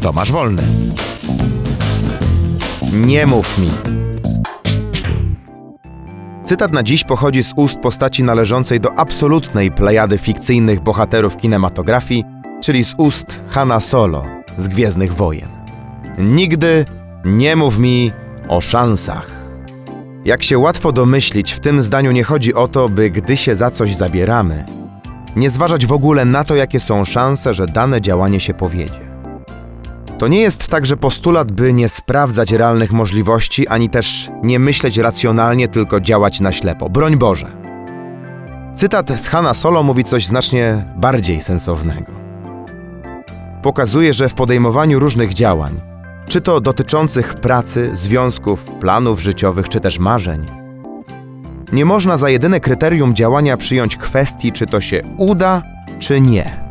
Tomasz Wolny. Nie mów mi. Cytat na dziś pochodzi z ust postaci należącej do absolutnej plejady fikcyjnych bohaterów kinematografii, czyli z ust Hanna Solo z Gwiezdnych Wojen. Nigdy nie mów mi o szansach. Jak się łatwo domyślić, w tym zdaniu nie chodzi o to, by gdy się za coś zabieramy, nie zważać w ogóle na to, jakie są szanse, że dane działanie się powiedzie. To nie jest także postulat, by nie sprawdzać realnych możliwości, ani też nie myśleć racjonalnie, tylko działać na ślepo. Broń Boże. Cytat z Hanna Solo mówi coś znacznie bardziej sensownego. Pokazuje, że w podejmowaniu różnych działań, czy to dotyczących pracy, związków, planów życiowych, czy też marzeń, nie można za jedyne kryterium działania przyjąć kwestii, czy to się uda, czy nie.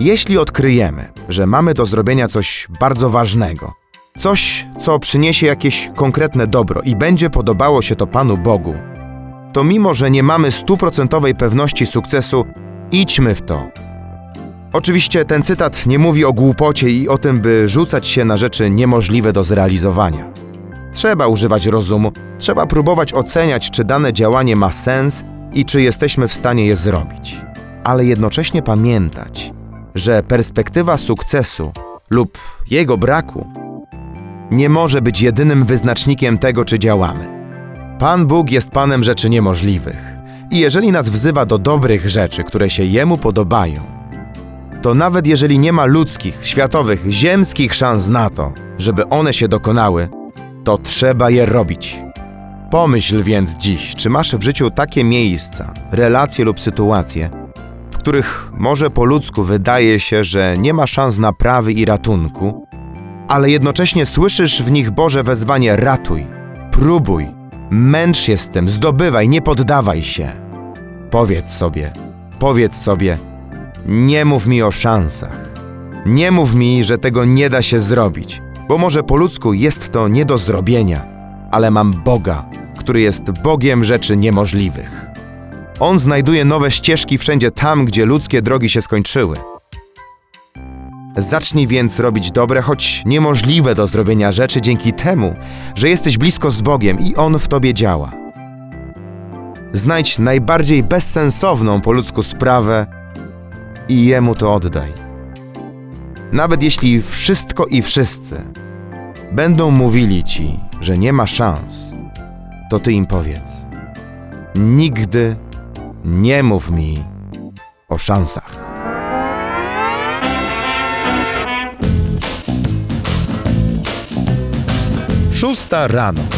Jeśli odkryjemy, że mamy do zrobienia coś bardzo ważnego, coś, co przyniesie jakieś konkretne dobro i będzie podobało się to Panu Bogu, to mimo, że nie mamy stuprocentowej pewności sukcesu, idźmy w to. Oczywiście ten cytat nie mówi o głupocie i o tym, by rzucać się na rzeczy niemożliwe do zrealizowania. Trzeba używać rozumu, trzeba próbować oceniać, czy dane działanie ma sens i czy jesteśmy w stanie je zrobić. Ale jednocześnie pamiętać, że perspektywa sukcesu lub jego braku nie może być jedynym wyznacznikiem tego, czy działamy. Pan Bóg jest Panem rzeczy niemożliwych. I jeżeli nas wzywa do dobrych rzeczy, które się Jemu podobają, to nawet jeżeli nie ma ludzkich, światowych, ziemskich szans na to, żeby one się dokonały, to trzeba je robić. Pomyśl więc dziś, czy masz w życiu takie miejsca, relacje lub sytuacje, których może po ludzku wydaje się, że nie ma szans naprawy i ratunku, ale jednocześnie słyszysz w nich Boże wezwanie: ratuj, próbuj, męcz się z tym, zdobywaj, nie poddawaj się. Powiedz sobie, powiedz sobie, nie mów mi o szansach. Nie mów mi, że tego nie da się zrobić, bo może po ludzku jest to nie do zrobienia, ale mam Boga, który jest Bogiem rzeczy niemożliwych. On znajduje nowe ścieżki wszędzie tam, gdzie ludzkie drogi się skończyły. Zacznij więc robić dobre, choć niemożliwe do zrobienia rzeczy dzięki temu, że jesteś blisko z Bogiem i On w tobie działa. Znajdź najbardziej bezsensowną po ludzku sprawę i Jemu to oddaj. Nawet jeśli wszystko i wszyscy będą mówili Ci, że nie ma szans, to Ty im powiedz. Nigdy nie mów mi o szansach. Szósta rano.